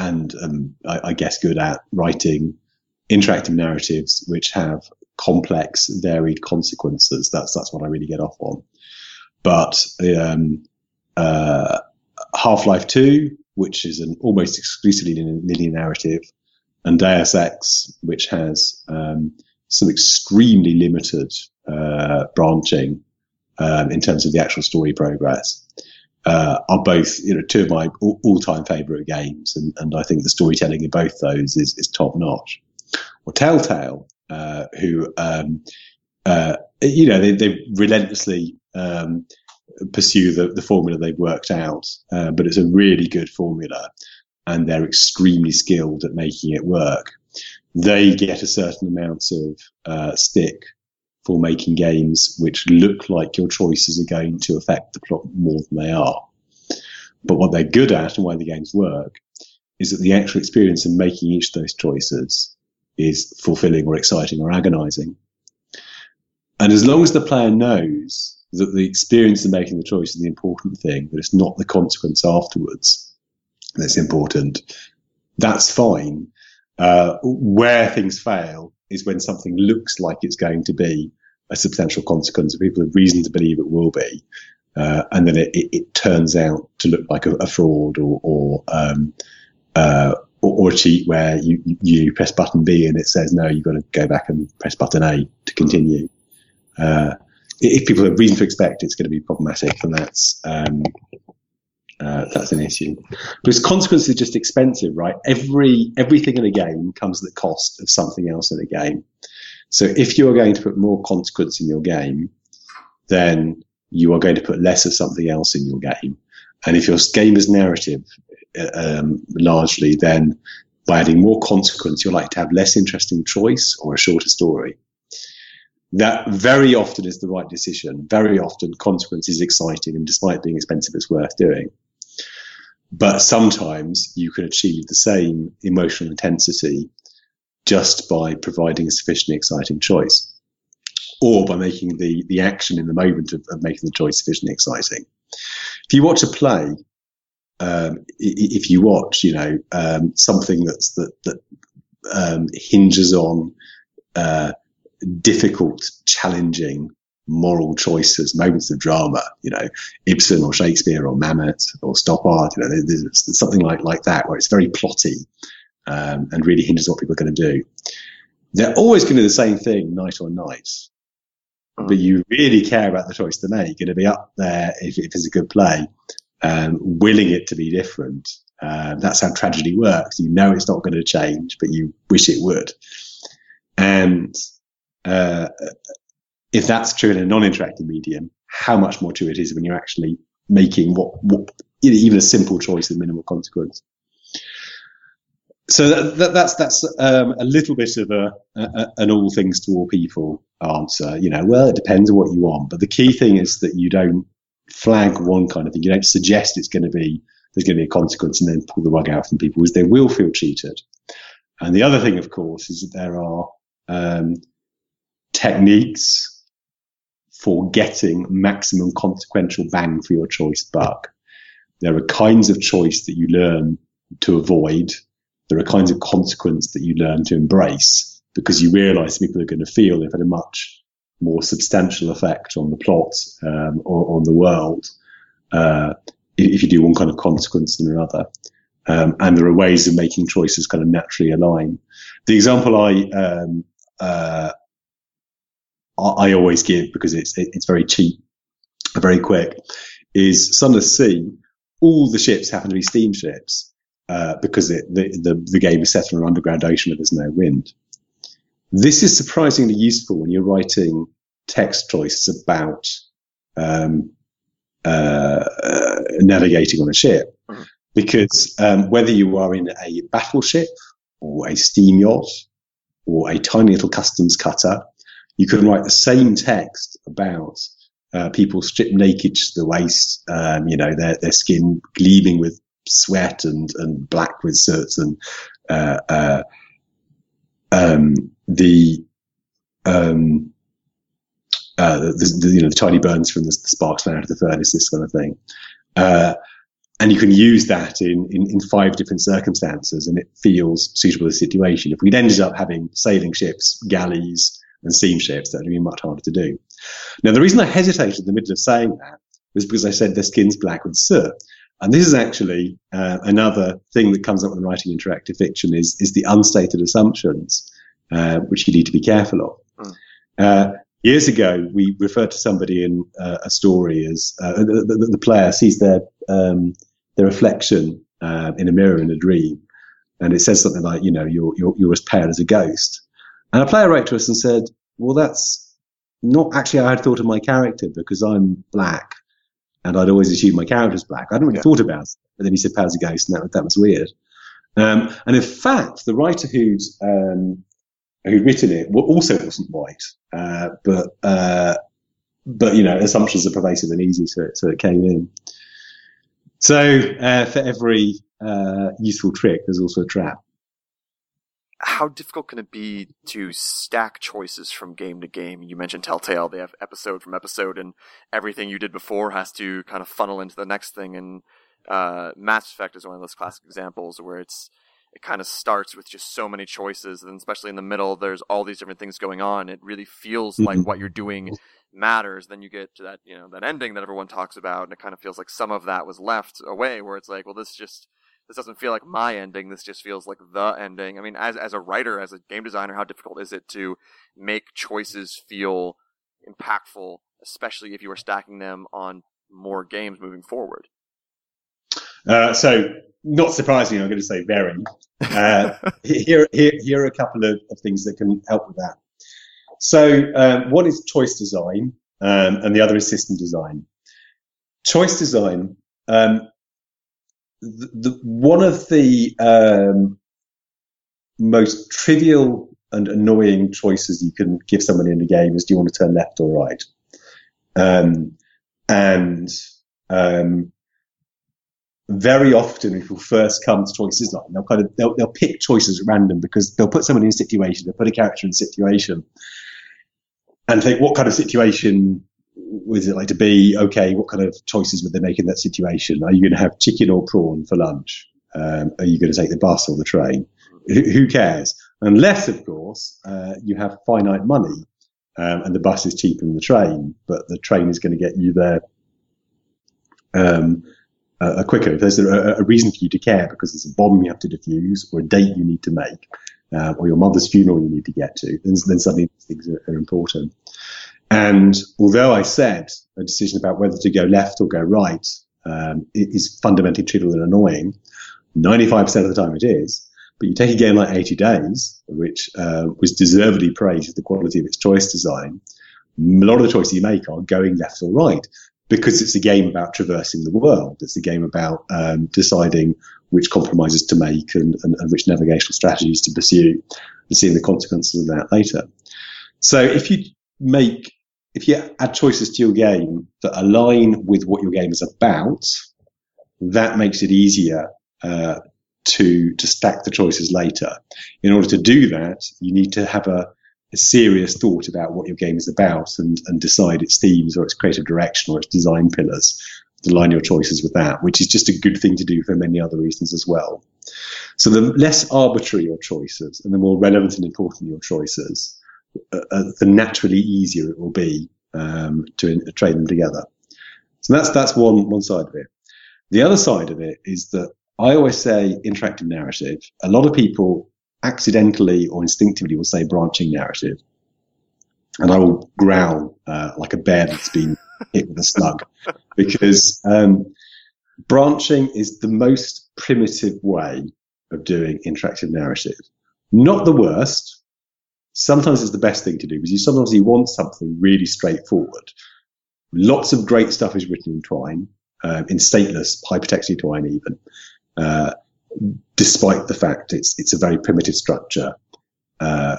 Speaker 2: and um, I, I, guess good at writing interactive narratives which have complex, varied consequences. That's that's what I really get off on. But um, uh, Half Life Two which is an almost exclusively linear narrative, and Deus Ex, which has um, some extremely limited uh, branching um, in terms of the actual story progress, uh, are both you know two of my all, time favourite games, and, and I think the storytelling in both those is, is top notch. Or Telltale, uh, who um, uh, you know they, they relentlessly um, pursue the, the formula they've worked out. Uh, but it's a really good formula and they're extremely skilled at making it work. They get a certain amount of uh, stick for making games which look like your choices are going to affect the plot more than they are. But what they're good at and why the games work is that the actual experience of making each of those choices is fulfilling or exciting or agonizing. And as long as the player knows that the experience of making the choice is the important thing, that it's not the consequence afterwards that's important. That's fine. Uh, where things fail is when something looks like it's going to be a substantial consequence, and people have reason to believe it will be, uh, and then it, it, it, turns out to look like a, a fraud or or, um, uh, or, or a cheat where you, you press button B and it says no, you've got to go back and press button A to continue. Uh, if people have reason to expect it's going to be problematic, then that's um, uh, that's an issue. Because consequences are just expensive, right? Every everything in a game comes at the cost of something else in a game. So if you are going to put more consequence in your game, then you are going to put less of something else in your game. And if your game is narrative, uh, um, largely, then by adding more consequence, you're likely to have less interesting choice or a shorter story that very often is the right decision. Very often, consequence is exciting, and despite being expensive, it's worth doing. But sometimes you can achieve the same emotional intensity just by providing a sufficiently exciting choice, or by making the the action in the moment of, of making the choice sufficiently exciting. If you watch a play, um, if you watch, you know, um, something that's that that um, hinges on uh, difficult, challenging moral choices, moments of drama, you know, Ibsen or Shakespeare or Mamet or Stoppard, you know, there's, there's something like, like that where it's very plotty um, and really hinges what people are going to do. They're always going to do the same thing night on night, but you really care about the choice to make. You're going to be up there if, if it's a good play, um, willing it to be different. Uh, that's how tragedy works. You know it's not going to change, but you wish it would And uh, if that's true in a non-interactive medium, how much more true it is when you're actually making what, what even a simple choice with minimal consequence. So that, that, that's that's um, a little bit of a, a, an all things to all people answer. You know, well, it depends on what you want, but the key thing is that you don't flag one kind of thing. You don't suggest it's going to be there's going to be a consequence and then pull the rug out from people, because they will feel cheated. And the other thing, of course, is that there are um, techniques for getting maximum consequential bang for your choice buck. There are kinds of choice that you learn to avoid. There are kinds of consequence that you learn to embrace because you realize people are going to feel they've had a much more substantial effect on the plot um, or on the world uh, if you do one kind of consequence than another. Um, and there are ways of making choices kind of naturally align. The example I um, uh, I always give because it's it's very cheap, very quick, is Sunless Sea. All the ships happen to be steamships uh, because it, the, the the game is set on an underground ocean where there's no wind. This is surprisingly useful when you're writing text choices about um, uh, uh, navigating on a ship, mm-hmm. because um, whether you are in a battleship or a steam yacht or a tiny little customs cutter you can write the same text about uh, people stripped naked to the waist, um, you know, their, their skin gleaming with sweat and, and black with soot and uh, uh, um, the, um, uh, the, the, you know the tiny burns from the, the sparks flying out of the furnace, this kind of thing, uh, and you can use that in, in, in five different circumstances, and it feels suitable to the situation. If we'd ended up having sailing ships, galleys, and seam ships that would be much harder to do. Now, the reason I hesitated in the middle of saying that was because I said their skin's black with soot. And this is actually uh, another thing that comes up when writing interactive fiction is, is the unstated assumptions, uh, which you need to be careful of. Mm. Uh, years ago, we referred to somebody in uh, a story as uh, the, the, the, player sees their um, their reflection uh, in a mirror in a dream, and it says something like, you know, you're you're, you're as pale as a ghost. And a player wrote to us and said, well, that's not actually how I'd thought of my character because I'm black and I'd always assumed my character was black. I hadn't really yeah. thought about it. But then he said "Powers a ghost and that, that was weird. Um, and in fact, the writer who'd, um, who'd written it also wasn't white. Uh, but, uh, but, you know, assumptions are pervasive and easy, so, so it came in. So uh, for every uh, useful trick, there's also a trap
Speaker 1: how difficult can it be to stack choices from game to game? You mentioned Telltale; they have episode from episode, and everything you did before has to kind of funnel into the next thing. And uh, Mass Effect is one of those classic examples where it's it kind of starts with just so many choices, and especially in the middle, there's all these different things going on. It really feels mm-hmm. like what you're doing matters. Then you get to that you know that ending that everyone talks about, and it kind of feels like some of that was left away, where it's like, well, this just this doesn't feel like my ending. This just feels like the ending. I mean, as as a writer, as a game designer, how difficult is it to make choices feel impactful, especially if you are stacking them on more games moving forward?
Speaker 2: Uh, so, not surprisingly, I'm going to say very. Uh, here, here, here are a couple of, of, things that can help with that. So, um, one is choice design, um, and the other is system design. Choice design um, the, one of the um, most trivial and annoying choices you can give someone in a game is do you want to turn left or right? Um, and um, very often, people first come to choices like they'll kind of they'll, they'll pick choices at random because they'll put someone in a situation, they'll put a character in a situation, and think what kind of situation was it like to be okay? What kind of choices would they make in that situation? Are you going to have chicken or prawn for lunch? Um, are you going to take the bus or the train? Who, who cares? Unless, of course, uh, you have finite money um, and the bus is cheaper than the train, but the train is going to get you there um, uh, quicker. If there's a, a, reason for you to care because there's a bomb you have to defuse or a date you need to make uh, or your mother's funeral you need to get to, then, then suddenly things are, are important. And although I said a decision about whether to go left or go right um, is fundamentally trivial and annoying, 95% of the time it is, But you take a game like 80 Days, which uh, was deservedly praised for the quality of its choice design. A lot of the choices you make are going left or right because it's a game about traversing the world. It's a game about um, deciding which compromises to make and, and, and, which navigational strategies to pursue and seeing the consequences of that later. So if you make, if you add choices to your game that align with what your game is about, that makes it easier uh, to to stack the choices later. In order to do that, you need to have a, a serious thought about what your game is about and, and decide its themes or its creative direction or its design pillars. To align your choices with that, which is just a good thing to do for many other reasons as well. So the less arbitrary your choices and the more relevant and important your choices, uh, uh, the naturally easier it will be um, to trade them together. So that's that's one one side of it. The other side of it is that I always say interactive narrative. A lot of people accidentally or instinctively will say branching narrative. And I will growl uh, like a bear that's been hit with a slug because um, branching is the most primitive way of doing interactive narrative. Not the worst. Sometimes it's the best thing to do because you sometimes you want something really straightforward. Lots of great stuff is written in Twine, um, in stateless hypertext Twine even. Uh, despite the fact it's it's a very primitive structure uh,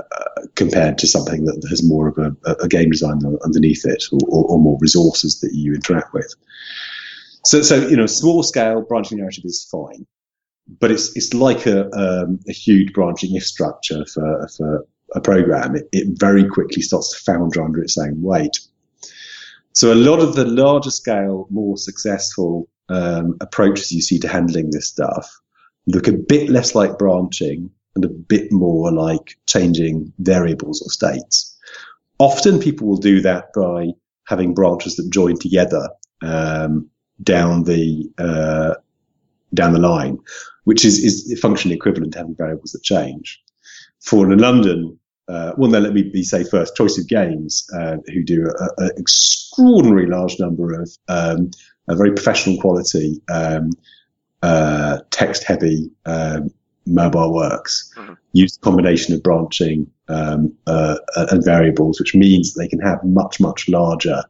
Speaker 2: compared to something that has more of a, a game design underneath it or, or, or, more resources that you interact with. So, so you know, small scale branching narrative is fine, but it's it's like a um, a huge branching if structure for for a program. It, it very quickly starts to founder under its own weight. So, a lot of the larger scale, more successful um, approaches you see to handling this stuff look a bit less like branching and a bit more like changing variables or states. Often people will do that by having branches that join together um, down the uh, down the line, which is, is functionally equivalent to having variables that change. Fallen London, uh, well, no, let me be say first, Choice of Games, uh, who do an extraordinary large number of um, a very professional quality, um, uh, text heavy um, mobile works. Mm-hmm. Use a combination of branching um, uh, and variables, which means they can have much, much larger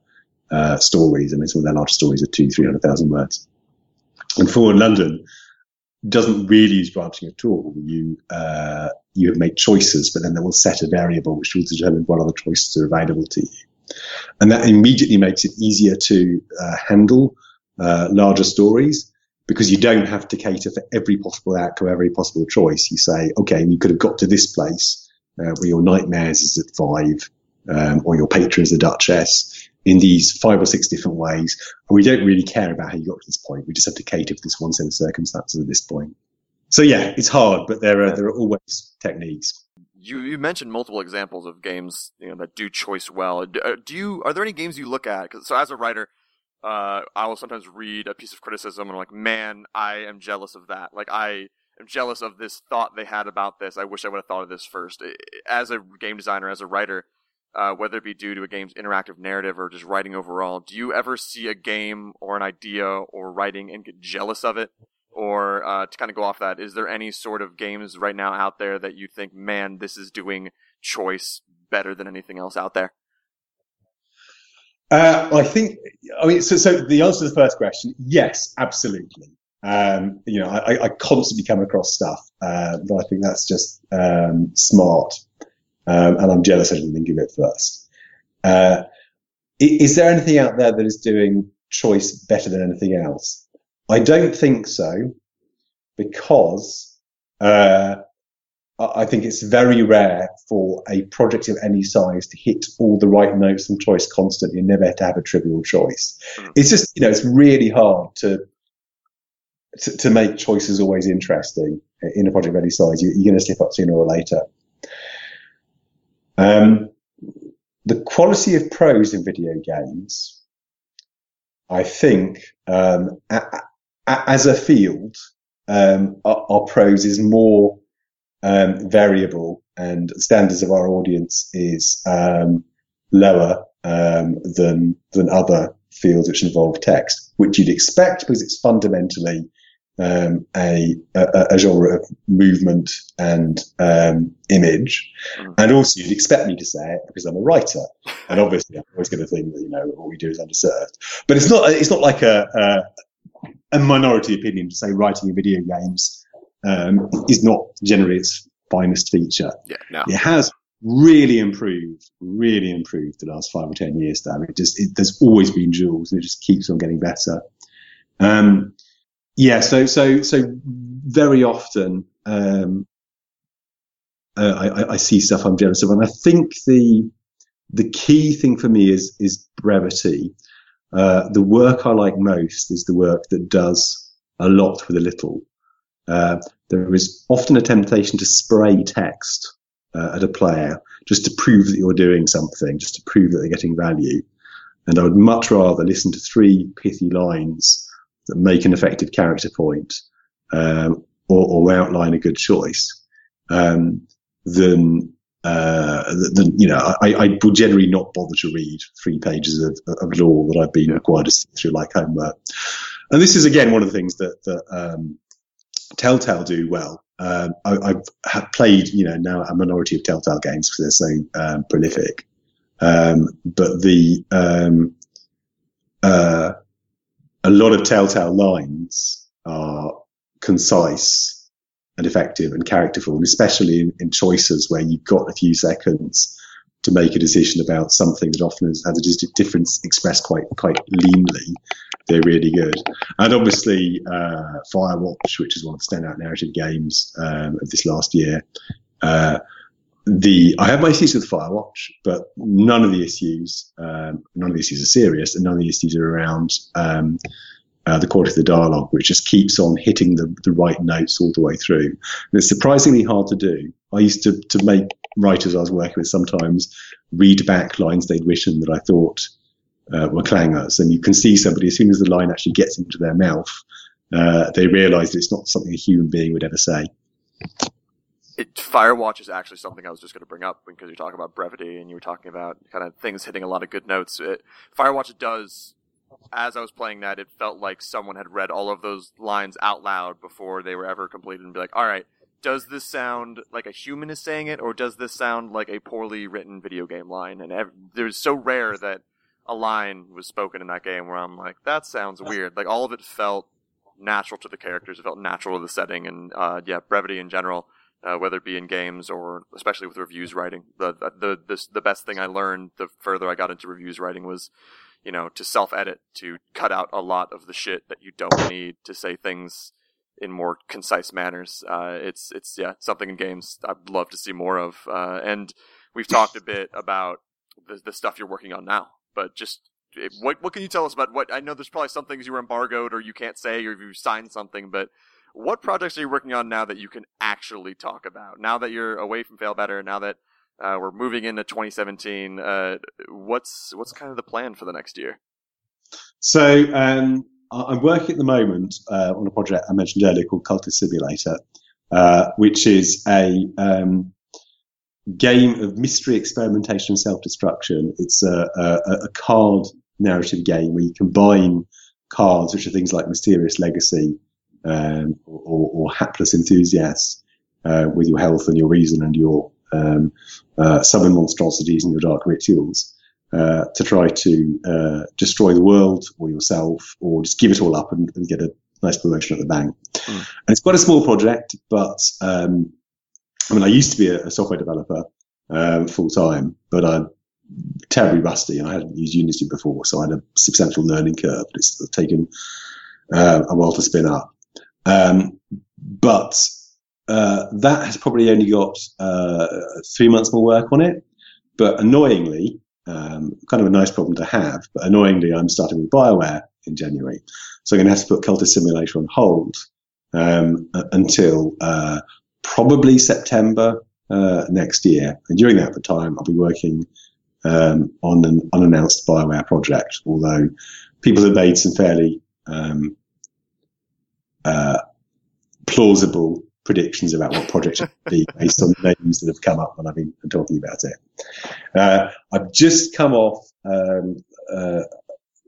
Speaker 2: uh, stories. I mean, some of their large stories are two, 300,000 words. And Fallen London doesn't really use branching at all. You, uh, you have made choices, but then they will set a variable which will determine what other choices are available to you. And that immediately makes it easier to uh, handle uh, larger stories because you don't have to cater for every possible outcome, every possible choice. You say, okay, you could have got to this place uh, where your nightmares is at five, um, or your patron is the Duchess in these five or six different ways. And we don't really care about how you got to this point. We just have to cater for this one set of circumstances at this point. So yeah, it's hard, but there are there are always techniques.
Speaker 1: You you mentioned multiple examples of games you know that do choice well. Do, uh, you are there any games you look at? so as a writer, uh, I will sometimes read a piece of criticism and I'm like, man, I am jealous of that. Like, I am jealous of this thought they had about this. I wish I would have thought of this first. As a game designer, as a writer, uh, whether it be due to a game's interactive narrative or just writing overall, do you ever see a game or an idea or writing and get jealous of it? Or uh, to kind of go off that, is there any sort of games right now out there that you think, man, this is doing choice better than anything else out there?
Speaker 2: Uh, I think, I mean, so, so the answer to the first question, yes, absolutely. Um, you know, I, I, constantly come across stuff, uh, but I think that's just um, smart, um, and I'm jealous I didn't think of it first. Uh, is there anything out there that is doing choice better than anything else? I don't think so, because uh, I think it's very rare for a project of any size to hit all the right notes and choice constantly and never have to have a trivial choice. Mm. It's just, you know, it's really hard to, to, to make choices always interesting in a project of any size. You, are going to slip up sooner or later. Um, the quality of prose in video games, I think, um, a, a, as a field, um, our, our prose is more um, variable and standards of our audience is um, lower um, than than other fields which involve text, which you'd expect because it's fundamentally um, a, a, a, genre of movement and um, image. Mm. And also, you'd expect me to say it because I'm a writer, and obviously, I'm always going to think that you know what we do is underserved. But it's not. It's not like a a, a minority opinion to say writing in video games um, is not generally its finest feature.
Speaker 1: Yeah, no.
Speaker 2: It has really improved, really improved the last five or ten years. Though it just it, there's always been jewels, and it just keeps on getting better. Um, yeah, so so so very often um, uh, I, I, see stuff I'm jealous of, and I think the the key thing for me is is brevity. Uh, the work I like most is the work that does a lot with a little. Uh, there is often a temptation to spray text uh, at a player just to prove that you're doing something, just to prove that they're getting value. And I would much rather listen to three pithy lines that make an effective character point um, or, or, outline a good choice um, than uh, then you know I, I would generally not bother to read three pages of, of lore that I've been required to sit through like homework. And this is again one of the things that that um, Telltale do well. Um, I, have played you know now a minority of Telltale games because they're so um, prolific. Um, but the um, uh, a lot of Telltale lines are concise and effective and characterful, and especially in, in, choices where you've got a few seconds to make a decision about something that often has, a difference expressed quite quite leanly. They're really good, and obviously uh, Firewatch, which is one of the standout narrative games um, of this last year. Uh, the I have my issues with Firewatch, but none of the issues, um, none of the issues are serious, and none of the issues are around um, uh, the quality of the dialogue, which just keeps on hitting the, the right notes all the way through. And it's surprisingly hard to do. I used to to make writers I was working with sometimes read back lines they'd written that I thought uh, were clangers, and you can see somebody as soon as the line actually gets into their mouth, uh, they realise it's not something a human being would ever say
Speaker 1: it, Firewatch is actually something I was just going to bring up because you're talking about brevity and you were talking about kind of things hitting a lot of good notes. It, Firewatch does, as I was playing that, it felt like someone had read all of those lines out loud before they were ever completed and be like, all right, does this sound like a human is saying it or does this sound like a poorly written video game line? And ev- there's so rare that a line was spoken in that game where I'm like, that sounds weird. Like all of it felt natural to the characters. It felt natural to the setting and, uh, yeah, brevity in general uh, whether it be in games or especially with reviews writing. The the the, the best thing I learned the further I got into reviews writing was, you know, to self edit, to cut out a lot of the shit that you don't need, to say things in more concise manners. Uh, it's it's yeah something in games I'd love to see more of. Uh, and we've talked a bit about the the stuff you're working on now, but just. What what can you tell us about what I know? There's probably some things you were embargoed or you can't say or you signed something, but what projects are you working on now that you can actually talk about? Now that you're away from Failbetter, now that uh, we're moving into 2017, uh, what's what's kind of the plan for the next year?
Speaker 2: So um, I'm working at the moment uh, on a project I mentioned earlier called Cultist Simulator, uh, which is a um, game of mystery experimentation and self-destruction. It's a, a, a card narrative game where you combine cards, which are things like Mysterious Legacy um, or, or, hapless enthusiasts uh, with your health and your reason and your um, uh, summon monstrosities and your dark rituals uh, to try to uh, destroy the world or yourself or just give it all up and, and get a nice promotion at the bank. Mm. And it's quite a small project, but um, I mean, I used to be a, a software developer um, full time, but I'm terribly rusty and I hadn't used Unity before, so I had a substantial learning curve. It's taken uh, a while to spin up. Um, but uh, that has probably only got uh, three months more work on it. But annoyingly, um, kind of a nice problem to have, but annoyingly, I'm starting with BioWare in January. So I'm going to have to put Cultist Simulator on hold um, until uh, probably September uh, next year. And during that time, I'll be working um, on an unannounced BioWare project, although people have made some fairly um, uh, plausible predictions about what projects would be based on names that have come up when I've been talking about it. Uh, I've just come off, um, uh,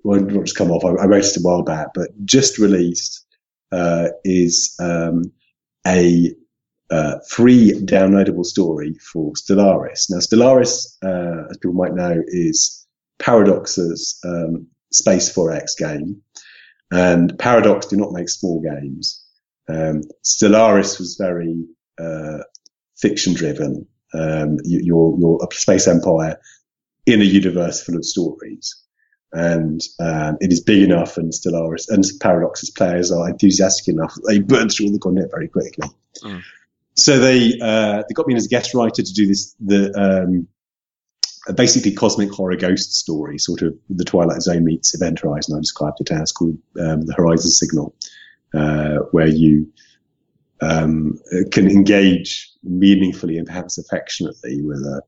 Speaker 2: well, not just come off, I, I wrote it a while back, but just released uh, is um, a uh, free downloadable story for Stellaris. Now, Stellaris, uh, as people might know, is Paradox's um, Space 4X game. And Paradox do not make small games. Um, Stellaris was very uh, fiction driven. Um, you, are a space empire in a universe full of stories. And um, it is big enough, and Stellaris and Paradox's players are enthusiastic enough they burn through all the content very quickly. Mm. So they uh, they got me in as a guest writer to do this the um, basically cosmic horror ghost story, sort of the Twilight Zone meets Event Horizon. I described it as called um, the Horizon Signal, uh, where you um, can engage meaningfully and perhaps affectionately with a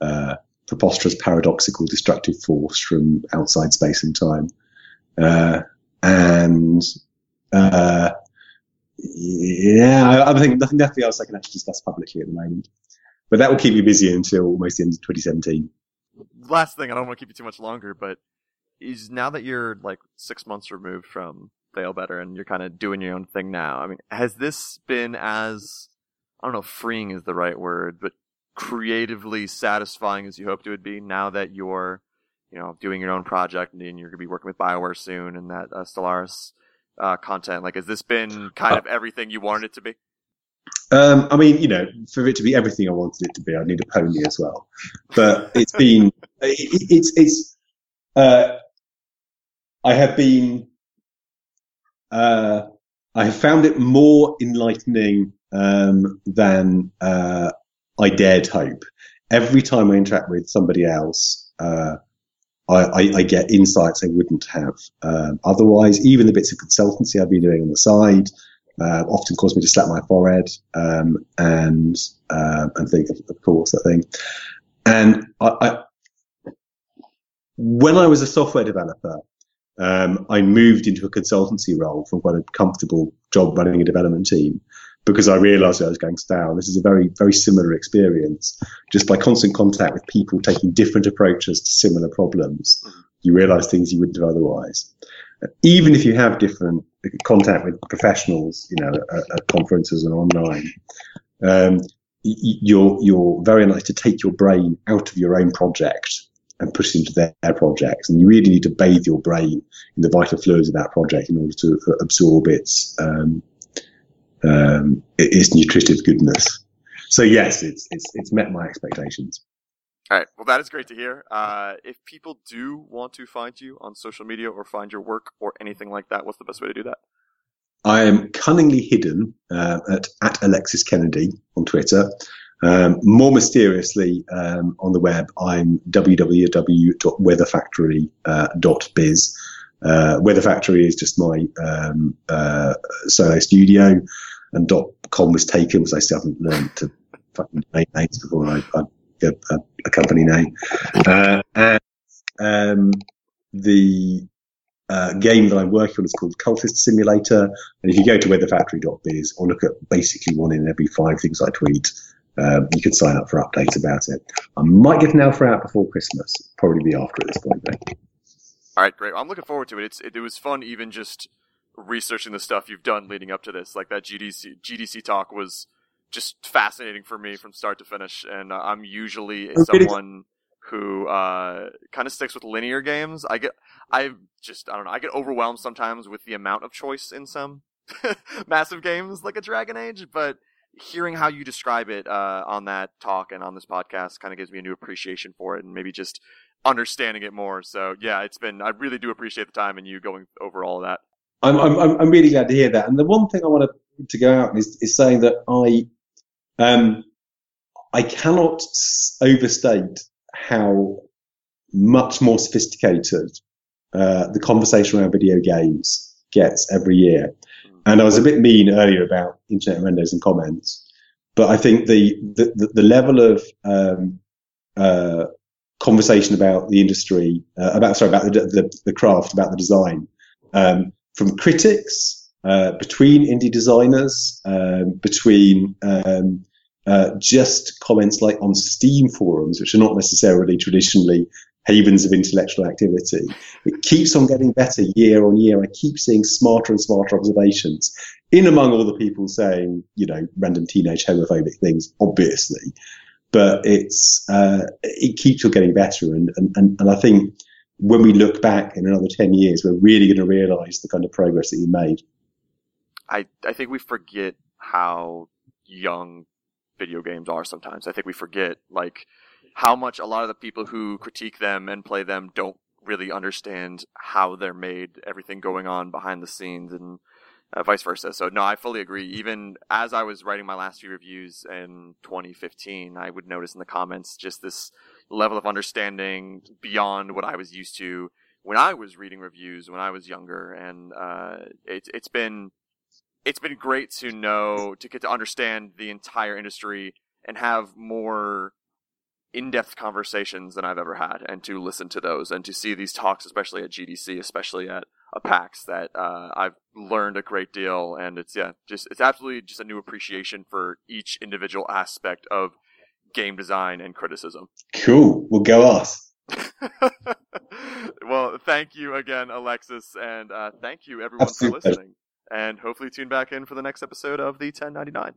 Speaker 2: uh, preposterous, paradoxical, destructive force from outside space and time, uh, and uh, yeah, I, I think nothing, nothing else I can actually discuss publicly at the moment. But that will keep me busy until almost the end of 2017.
Speaker 1: Last thing, I don't want to keep you too much longer, but is now that you're like six months removed from Failbetter and you're kind of doing your own thing now, I mean, has this been as, I don't know if freeing is the right word, but creatively satisfying as you hoped it would be now that you're, you know, doing your own project and you're going to be working with BioWare soon and that uh, Stellaris uh, content? Like, has this been kind of everything you wanted it to be?
Speaker 2: Um, I mean, you know, for it to be everything I wanted it to be, I need a pony as well. But it's been, it, it's, it's, uh, I have been, uh, I have found it more enlightening um, than uh, I dared hope. Every time I interact with somebody else, uh, I, I, I, get insights I wouldn't have um, otherwise. Even the bits of consultancy I've been doing on the side uh, often cause me to slap my forehead um, and uh, and think, of, of, course, that thing. And I, when I was a software developer, um, I moved into a consultancy role from quite a comfortable job running a development team because I realized I was going stale. This is a very, very similar experience. Just by constant contact with people taking different approaches to similar problems, you realize things you wouldn't have otherwise. Even if you have different contact with professionals, you know, at, at conferences and online, um, you're, you're very likely to take your brain out of your own project and push it into their, their projects. And you really need to bathe your brain in the vital fluids of that project in order to absorb its, um, um, its nutritive goodness. So yes, it's it's it's met my expectations.
Speaker 1: All right. Well, that is great to hear. Uh, if people do want to find you on social media or find your work or anything like that, what's the best way to do that?
Speaker 2: I am cunningly hidden uh, at, at Alexis Kennedy on Twitter. Um, more mysteriously, um, on the web, I'm www.weatherfactory.biz. Uh, Weather Factory is just my um, uh, solo studio and com was taken because I still haven't learned to fucking make names before I, I get a, a, company name. Uh, and um, the uh, game that I'm working on is called Cultist Simulator. And if you go to weatherfactory.biz or look at basically one in every five things I tweet, um, you can sign up for updates about it. I might get an alpha out before Christmas. Probably be after at this point. Though.
Speaker 1: All right, great. Well, I'm looking forward to it. It's it, it was fun, even just researching the stuff you've done leading up to this. Like that GDC GDC talk was just fascinating for me from start to finish. And uh, I'm usually someone who uh, kind of sticks with linear games. I get I just I don't know. I get overwhelmed sometimes with the amount of choice in some massive games like a Dragon Age, but hearing how you describe it uh, on that talk and on this podcast kind of gives me a new appreciation for it and maybe just understanding it more. So yeah, it's been I really do appreciate the time and you going over all of that.
Speaker 2: I'm, I'm, I'm really glad to hear that. And the one thing I wanted to go out is, is saying that I, um, I cannot overstate how much more sophisticated uh, the conversation around video games gets every year. And I was a bit mean earlier about internet renders and comments, but I think the the, the level of um, uh, conversation about the industry, uh, about sorry, about the, the, the craft, about the design, um, from critics, uh, between indie designers, um, between um, uh, just comments like on Steam forums, which are not necessarily traditionally havens of intellectual activity. It keeps on getting better year on year. I keep seeing smarter and smarter observations in among all the people saying, you know, random teenage homophobic things, obviously. But it's uh, it keeps on getting better, and, and, and, and I think when we look back in another 10 years, we're really going to realize the kind of progress that you made.
Speaker 1: I, I think we forget how young video games are sometimes. I think we forget, like, how much a lot of the people who critique them and play them don't really understand how they're made, everything going on behind the scenes, and uh, vice versa. So, no, I fully agree. Even as I was writing my last few reviews in 2015, I would notice in the comments just this level of understanding beyond what I was used to when I was reading reviews when I was younger, and uh, it's it's been it's been great to know to get to understand the entire industry and have more in-depth conversations than I've ever had, and to listen to those and to see these talks, especially at GDC, especially at a PAX, that uh, I've learned a great deal, and it's yeah, just it's absolutely just a new appreciation for each individual aspect of game design and criticism.
Speaker 2: Cool. Well, go us.
Speaker 1: well, thank you again, Alexis, and uh, thank you everyone Absolutely. for listening. And hopefully tune back in for the next episode of the 1099.